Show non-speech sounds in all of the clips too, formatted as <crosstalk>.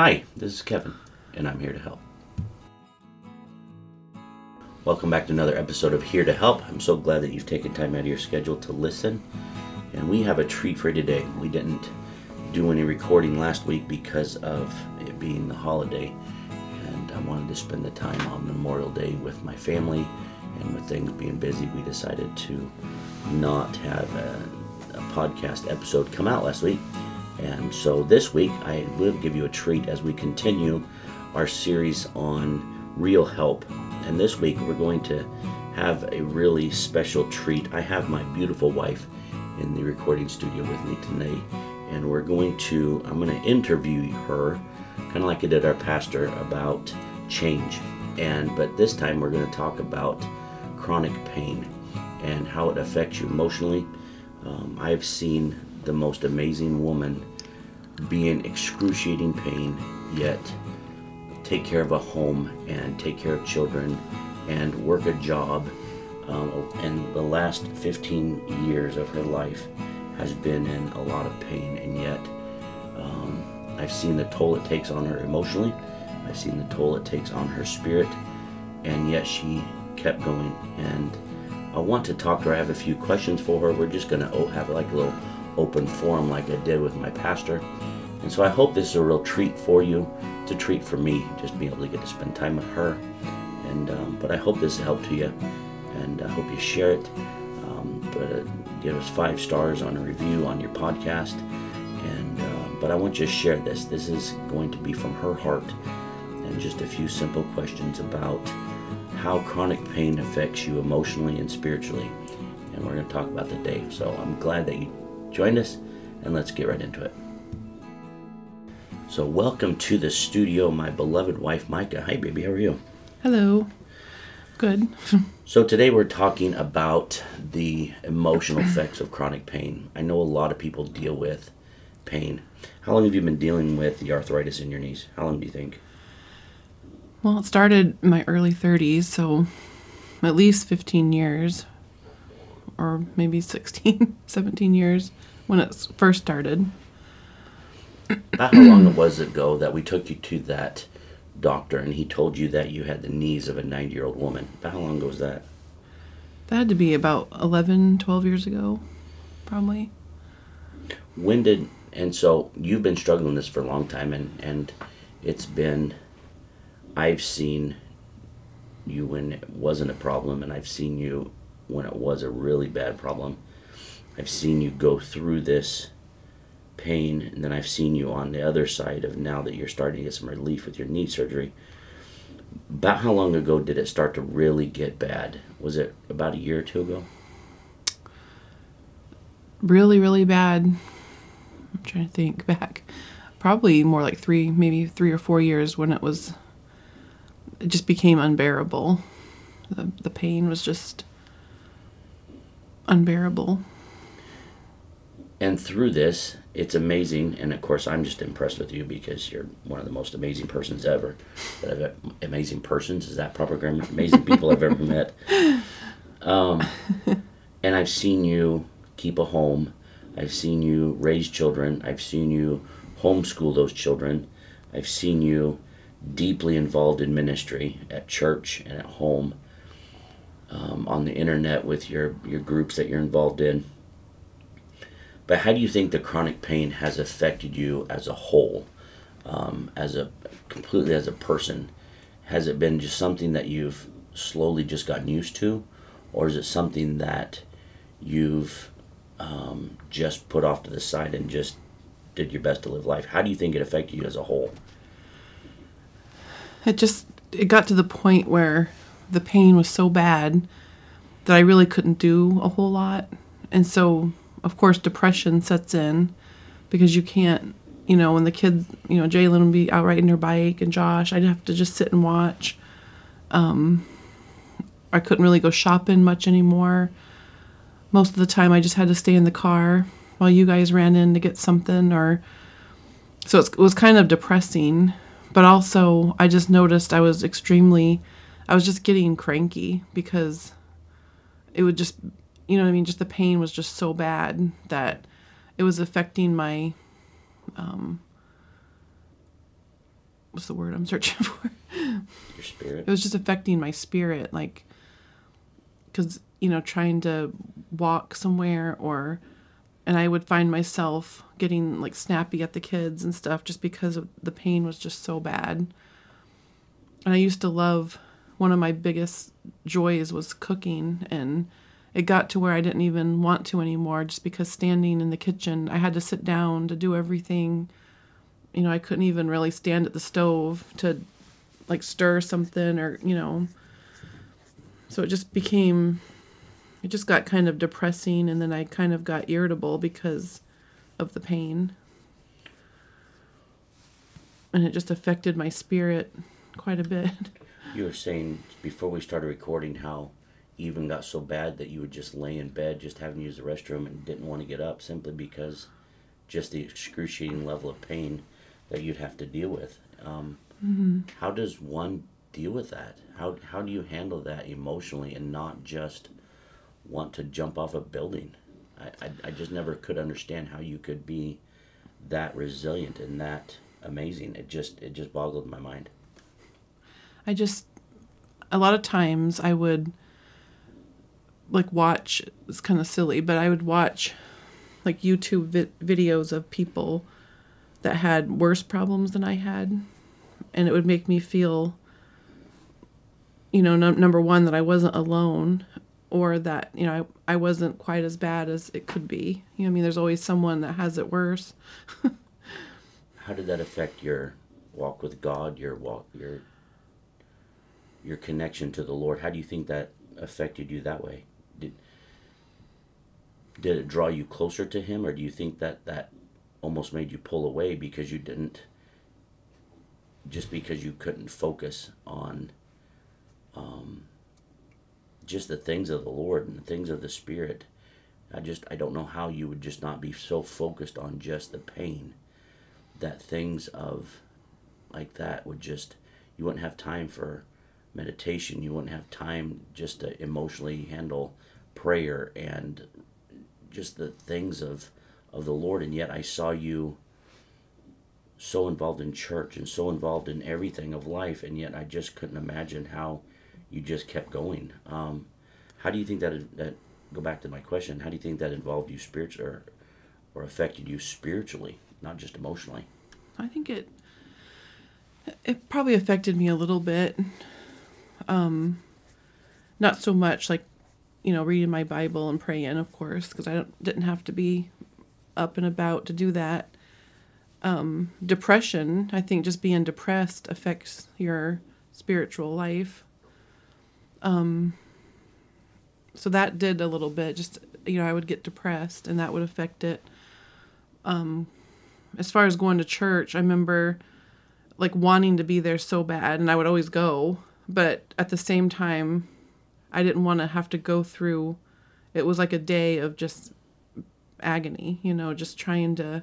Hi, this is Kevin, and I'm here to help. Welcome back to another episode of Here to Help. I'm so glad that you've taken time out of your schedule to listen. And we have a treat for today. We didn't do any recording last week because of it being the holiday. And I wanted to spend the time on Memorial Day with my family. And with things being busy, we decided to not have a, a podcast episode come out last week. And so this week, I will give you a treat as we continue our series on real help. And this week, we're going to have a really special treat. I have my beautiful wife in the recording studio with me today, and we're going to, I'm going to interview her, kind of like I did our pastor, about change. And but this time, we're going to talk about chronic pain and how it affects you emotionally. Um, I've seen the most amazing woman be in excruciating pain, yet take care of a home and take care of children and work a job. Um, and the last 15 years of her life has been in a lot of pain, and yet um, I've seen the toll it takes on her emotionally. I've seen the toll it takes on her spirit, and yet she kept going. And I want to talk to her. I have a few questions for her. We're just going to have like a little open forum like I did with my pastor. And so I hope this is a real treat for you. It's a treat for me, just being able to get to spend time with her. And um, but I hope this helped you, and I hope you share it. Um, but uh, give us five stars on a review on your podcast. And uh, but I want you to share this. This is going to be from her heart, and just a few simple questions about how chronic pain affects you emotionally and spiritually. And we're going to talk about the day. So I'm glad that you joined us, and let's get right into it. So, welcome to the studio, my beloved wife, Micah. Hi, baby, how are you? Hello. Good. <laughs> So, today we're talking about the emotional effects of chronic pain. I know a lot of people deal with pain. How long have you been dealing with the arthritis in your knees? How long do you think? Well, it started in my early 30s, so at least 15 years, or maybe 16, <laughs> 17 years when it first started. About how long it was ago that we took you to that doctor and he told you that you had the knees of a 90 year old woman? About how long ago was that? That had to be about 11, 12 years ago, probably. When did, and so you've been struggling with this for a long time and, and it's been, I've seen you when it wasn't a problem and I've seen you when it was a really bad problem. I've seen you go through this pain, and then I've seen you on the other side of now that you're starting to get some relief with your knee surgery. About how long ago did it start to really get bad? Was it about a year or two ago? Really, really bad. I'm trying to think back. Probably more like three, maybe three or four years when it was, it just became unbearable. The, the pain was just unbearable. And through this, it's amazing. And of course, I'm just impressed with you because you're one of the most amazing persons ever. That amazing persons is that proper grammar? Amazing people I've ever met. Um, and I've seen you keep a home. I've seen you raise children. I've seen you homeschool those children. I've seen you deeply involved in ministry at church and at home, um, on the internet with your, your groups that you're involved in. But how do you think the chronic pain has affected you as a whole, um, as a completely as a person? Has it been just something that you've slowly just gotten used to, or is it something that you've um, just put off to the side and just did your best to live life? How do you think it affected you as a whole? It just it got to the point where the pain was so bad that I really couldn't do a whole lot, and so of course depression sets in because you can't you know when the kids you know jalen would be out riding her bike and josh i'd have to just sit and watch. Um, i couldn't really go shopping much anymore. Most of the time i just had to stay in the car while you guys ran in to get something or so it was kind of depressing but also i just noticed i was extremely i was just getting cranky because it would just you know what I mean? Just the pain was just so bad that it was affecting my um, what's the word I'm searching <laughs> for? Your spirit. It was just affecting my spirit, like, because you know, trying to walk somewhere or, and I would find myself getting like snappy at the kids and stuff just because of the pain was just so bad. And I used to love one of my biggest joys was cooking and it got to where I didn't even want to anymore just because standing in the kitchen, I had to sit down to do everything. You know, I couldn't even really stand at the stove to like stir something or, you know. So it just became it just got kind of depressing and then I kind of got irritable because of the pain. And it just affected my spirit quite a bit. You were saying before we started recording how even got so bad that you would just lay in bed, just having to use the restroom, and didn't want to get up simply because just the excruciating level of pain that you'd have to deal with. Um, mm-hmm. How does one deal with that? How how do you handle that emotionally and not just want to jump off a building? I, I, I just never could understand how you could be that resilient and that amazing. It just it just boggled my mind. I just a lot of times I would like watch it's kind of silly, but I would watch like YouTube vi- videos of people that had worse problems than I had and it would make me feel you know no, number one that I wasn't alone or that you know I, I wasn't quite as bad as it could be you know I mean there's always someone that has it worse <laughs> how did that affect your walk with God your walk your your connection to the Lord. How do you think that affected you that way? Did it draw you closer to Him, or do you think that that almost made you pull away because you didn't, just because you couldn't focus on, um, just the things of the Lord and the things of the Spirit? I just I don't know how you would just not be so focused on just the pain that things of like that would just you wouldn't have time for meditation. You wouldn't have time just to emotionally handle prayer and just the things of of the Lord. And yet I saw you so involved in church and so involved in everything of life, and yet I just couldn't imagine how you just kept going. Um, how do you think that that go back to my question? How do you think that involved you spiritually or, or affected you spiritually, not just emotionally? I think it it probably affected me a little bit um, not so much like, you know, reading my Bible and praying, of course, because I didn't have to be up and about to do that. Um, depression, I think just being depressed affects your spiritual life. Um, so that did a little bit. Just you know, I would get depressed, and that would affect it. Um, as far as going to church, I remember like wanting to be there so bad, and I would always go but at the same time i didn't want to have to go through it was like a day of just agony you know just trying to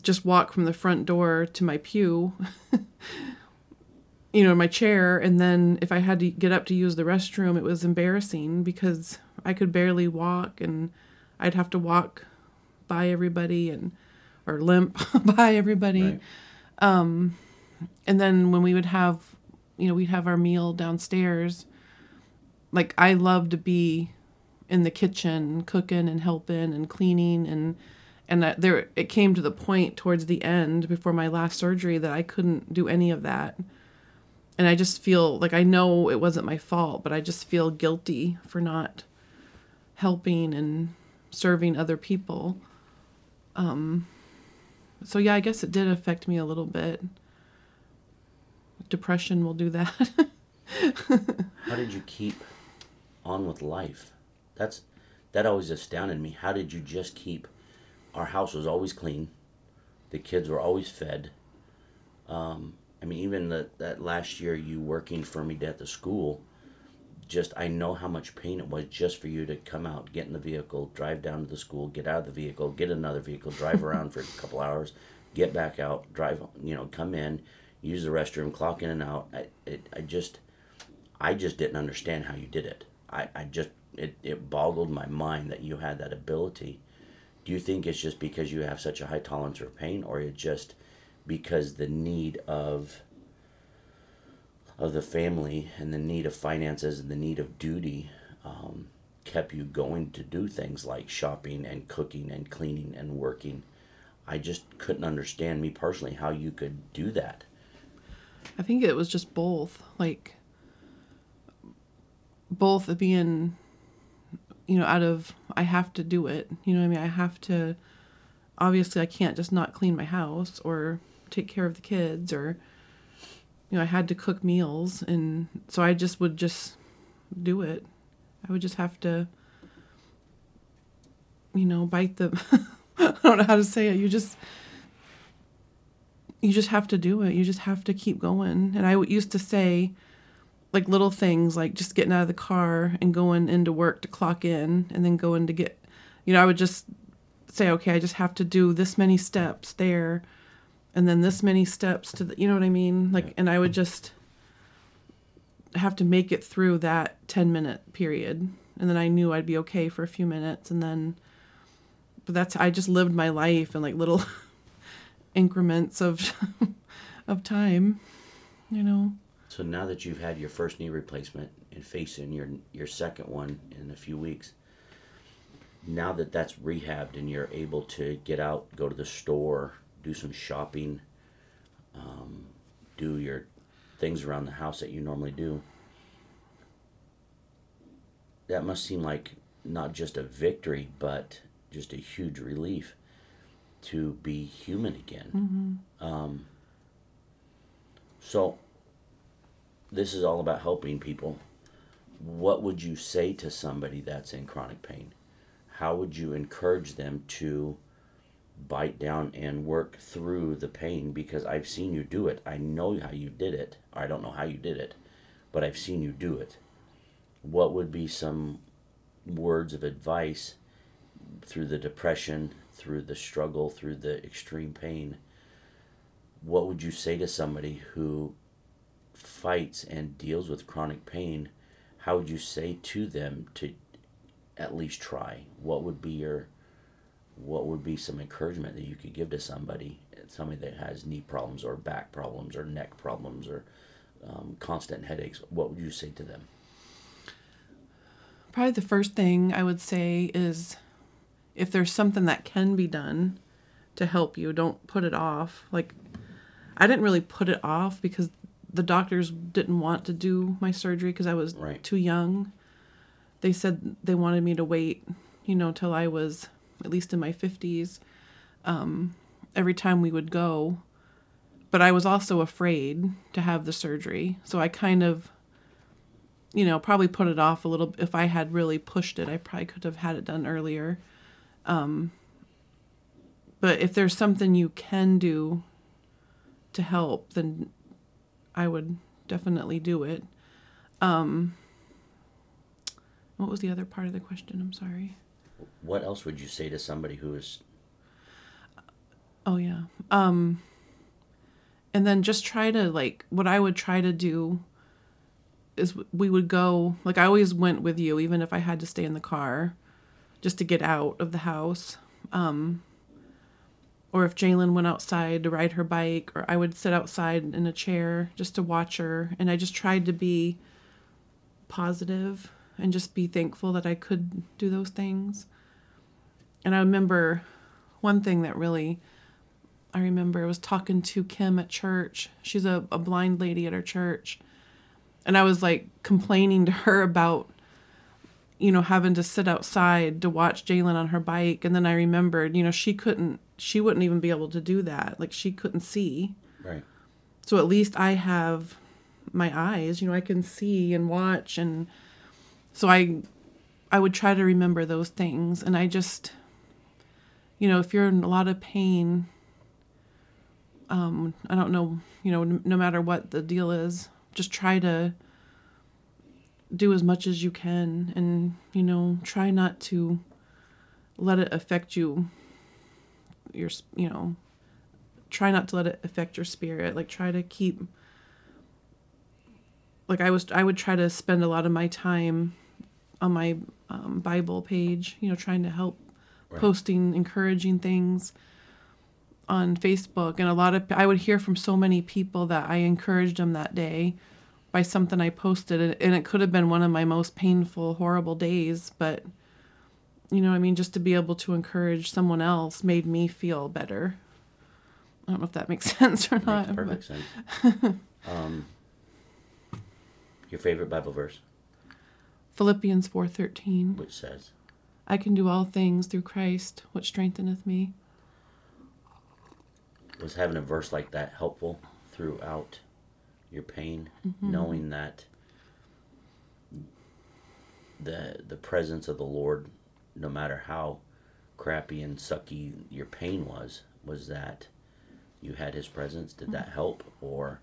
just walk from the front door to my pew <laughs> you know my chair and then if i had to get up to use the restroom it was embarrassing because i could barely walk and i'd have to walk by everybody and or limp <laughs> by everybody right. um and then when we would have you know, we'd have our meal downstairs. Like I love to be in the kitchen cooking and helping and cleaning and and that there it came to the point towards the end before my last surgery that I couldn't do any of that. And I just feel like I know it wasn't my fault, but I just feel guilty for not helping and serving other people. Um so yeah, I guess it did affect me a little bit depression will do that. <laughs> How did you keep on with life? That's that always astounded me. How did you just keep? Our house was always clean. The kids were always fed. Um, I mean, even the, that last year you working for me at the school, just I know how much pain it was just for you to come out, get in the vehicle, drive down to the school, get out of the vehicle, get another vehicle, drive around for a couple hours, get back out, drive, you know, come in use the restroom, clock in and out. I, it, I just, I just didn't understand how you did it. I, I just, it, it boggled my mind that you had that ability. Do you think it's just because you have such a high tolerance for pain, or it just because the need of of the family and the need of finances and the need of duty um, kept you going to do things like shopping and cooking and cleaning and working. I just couldn't understand me personally how you could do that. I think it was just both, like both being, you know, out of I have to do it. You know what I mean? I have to. Obviously, I can't just not clean my house or take care of the kids or, you know, I had to cook meals, and so I just would just do it. I would just have to, you know, bite the. <laughs> I don't know how to say it. You just you just have to do it. You just have to keep going. And I used to say, like little things, like just getting out of the car and going into work to clock in, and then going to get, you know, I would just say, okay, I just have to do this many steps there, and then this many steps to the, you know what I mean? Like, and I would just have to make it through that 10 minute period. And then I knew I'd be okay for a few minutes. And then, but that's, I just lived my life in like little <laughs> increments of <laughs> of time, you know. So now that you've had your first knee replacement and facing your your second one in a few weeks, now that that's rehabbed and you're able to get out, go to the store, do some shopping, um, do your things around the house that you normally do, that must seem like not just a victory, but just a huge relief to be human again. Mm-hmm. Um, so, this is all about helping people. What would you say to somebody that's in chronic pain? How would you encourage them to bite down and work through the pain? Because I've seen you do it. I know how you did it. I don't know how you did it, but I've seen you do it. What would be some words of advice through the depression, through the struggle, through the extreme pain, what would you say to somebody who fights and deals with chronic pain? How would you say to them to at least try? What would be your what would be some encouragement that you could give to somebody, somebody that has knee problems or back problems or neck problems or um, constant headaches? What would you say to them? Probably the first thing I would say is if there's something that can be done to help you, don't put it off. Like, I didn't really put it off because the doctors didn't want to do my surgery because I was right. too young. They said they wanted me to wait, you know, till I was at least in my 50s. Um, every time we would go. But I was also afraid to have the surgery. So I kind of, you know, probably put it off a little. If I had really pushed it, I probably could have had it done earlier. Um, but if there's something you can do to help, then I would definitely do it. Um, what was the other part of the question? I'm sorry. What else would you say to somebody who is? Oh yeah. Um, and then just try to like what I would try to do is we would go like I always went with you even if I had to stay in the car just to get out of the house. Um, or if Jalen went outside to ride her bike, or I would sit outside in a chair just to watch her. And I just tried to be positive and just be thankful that I could do those things. And I remember one thing that really I remember I was talking to Kim at church. She's a, a blind lady at our church. And I was like complaining to her about you know, having to sit outside to watch Jalen on her bike. And then I remembered, you know, she couldn't, she wouldn't even be able to do that. Like she couldn't see. Right. So at least I have my eyes, you know, I can see and watch. And so I, I would try to remember those things. And I just, you know, if you're in a lot of pain, um, I don't know, you know, no matter what the deal is, just try to, do as much as you can and you know try not to let it affect you your you know try not to let it affect your spirit like try to keep like i was i would try to spend a lot of my time on my um, bible page you know trying to help right. posting encouraging things on Facebook, and a lot of I would hear from so many people that I encouraged them that day by something I posted, and, and it could have been one of my most painful, horrible days, but you know what I mean, just to be able to encourage someone else made me feel better. I don't know if that makes <laughs> sense or not. Makes perfect sense. <laughs> um, your favorite Bible verse, Philippians 4:13. which says, I can do all things through Christ, which strengtheneth me. was having a verse like that helpful throughout your pain, Mm-hmm. knowing that the the presence of the Lord, no matter how crappy and sucky your pain was, was that you had His presence. Did that help, or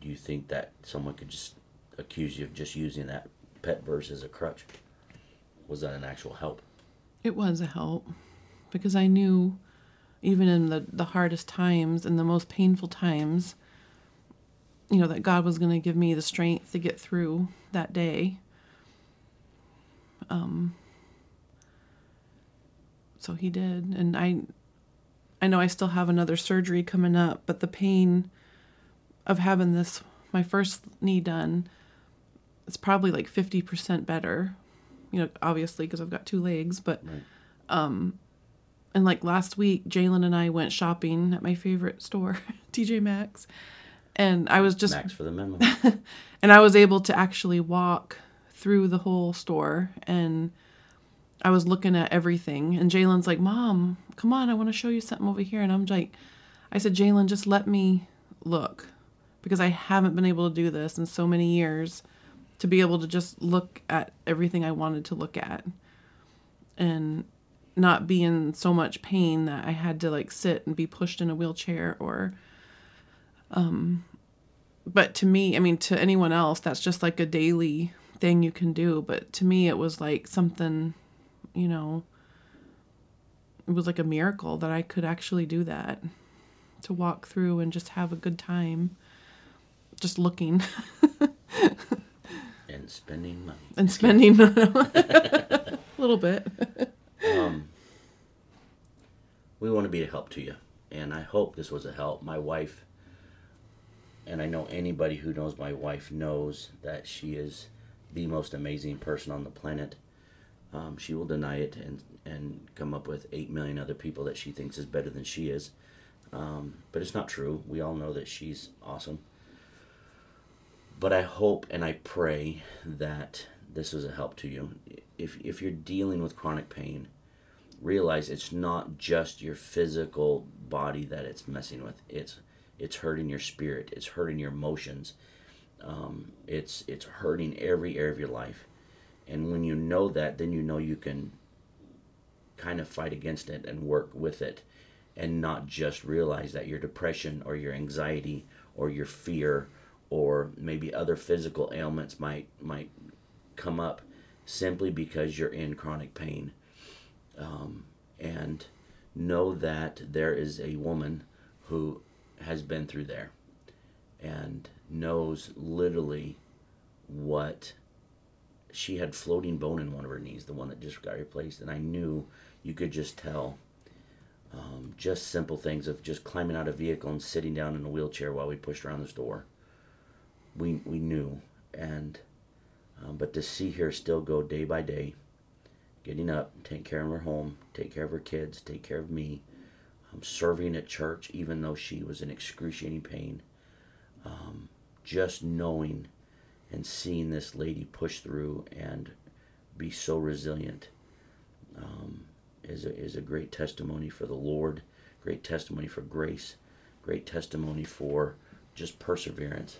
do you think that someone could just accuse you of just using that pet verse as a crutch? Was that an actual help? It was a help because I knew even in the, the hardest times and the most painful times, you know, that God was going to give me the strength to get through that day. Um, so he did. And I, I know I still have another surgery coming up, but the pain of having this, my first knee done, it's probably like 50% better you know, obviously because I've got two legs, but Right. um and like last week Jalen and I went shopping at my favorite store, <laughs> TJ Maxx. And I was just Max for the memo. <laughs> and I was able to actually walk through the whole store and I was looking at everything and Jalen's like, Mom, come on, I want to show you something over here. And I'm like I said, Jalen, just let me look because I haven't been able to do this in so many years to be able to just look at everything I wanted to look at and not be in so much pain that I had to like sit and be pushed in a wheelchair or um but to me, I mean to anyone else that's just like a daily thing you can do, but to me it was like something, you know, it was like a miracle that I could actually do that. To walk through and just have a good time just looking <laughs> and spending money. and spending <laughs> a little bit. um, we want to be a help to you, and I hope this was a help. My wife, and I know anybody who knows my wife knows that she is the most amazing person on the planet. Um, she will deny it and and come up with eight million other people that she thinks is better than she is, um, but it's not true. We all know that she's awesome. But I hope and I pray that this is a help to you. If if you're dealing with chronic pain, realize it's not just your physical body that it's messing with. It's it's hurting your spirit. It's hurting your emotions. Um, it's it's hurting every area of your life. And when you know that, then you know you can kind of fight against it and work with it, and not just realize that your depression or your anxiety or your fear or maybe other physical ailments might might come up simply because you're in chronic pain. Um, and know that there is a woman who has been through there and knows literally what she had floating bone in one of her knees, the one that just got replaced, and I knew you could just tell. Um, just simple things of just climbing out of a vehicle and sitting down in a wheelchair while we pushed around the store. We we knew, and um, but to see her still go day by day, getting up, take care of her home, take care of her kids, take care of me, um, serving at church, even though she was in excruciating pain. Um, just knowing and seeing this lady push through and be so resilient um, is, a, is a great testimony for the Lord, great testimony for grace, great testimony for just perseverance.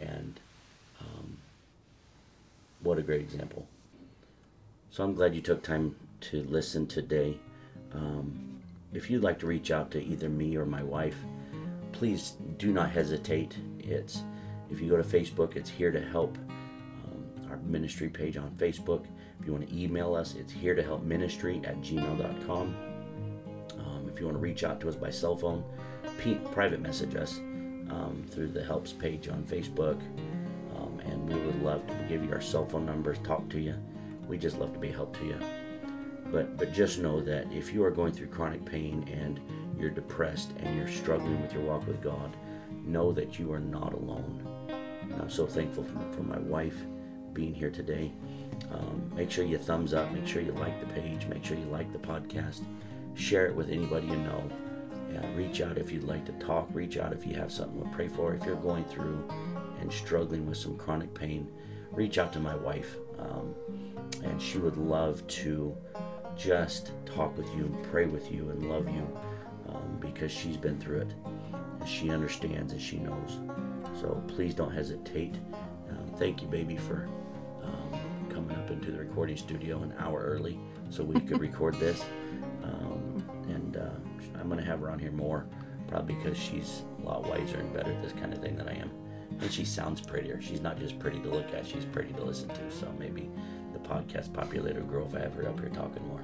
And um, what a great example. So I'm glad you took time to listen today. Um, if you'd like to reach out to either me or my wife, please do not hesitate. It's if you go to Facebook, it's here to help. Um, our ministry page on Facebook. If you want to email us, it's here to help ministry at gmail.com. Um, if you want to reach out to us by cell phone, p- private message us um, through the helps page on Facebook. Um, and we would love to give you our cell phone numbers, talk to you. We just love to be a help to you. But but just know that if you are going through chronic pain and you're depressed and you're struggling with your walk with God, know that you are not alone. And I'm so thankful for, for my wife being here today. Um, make sure you thumbs up, make sure you like the page, make sure you like the podcast, share it with anybody you know. Yeah, reach out if you'd like to talk, reach out if you have something to pray for. If you're going through and struggling with some chronic pain, reach out to my wife. Um, and she would love to just talk with you and pray with you and love you um, because she's been through it and she understands and she knows. So please don't hesitate. Um, thank you, baby, for um, coming up into the recording studio an hour early so we could <laughs> record this. Um, and uh, I'm going to have her on here more, probably because she's a lot wiser and better at this kind of thing than I am. And she sounds prettier. She's not just pretty to look at, she's pretty to listen to. So maybe the podcast popularity will grow if I have her up here talking more.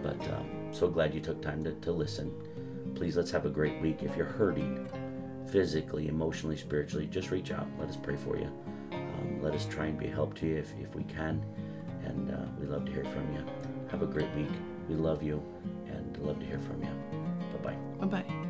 But um, so glad you took time to, to listen. Please let's have a great week. If you're hurting physically, emotionally, spiritually, just reach out. Let us pray for you. Um, let us try and be a help to you if, if we can. And uh, we love to hear from you. Have a great week. We love you and love to hear from you. Bye bye. Bye bye.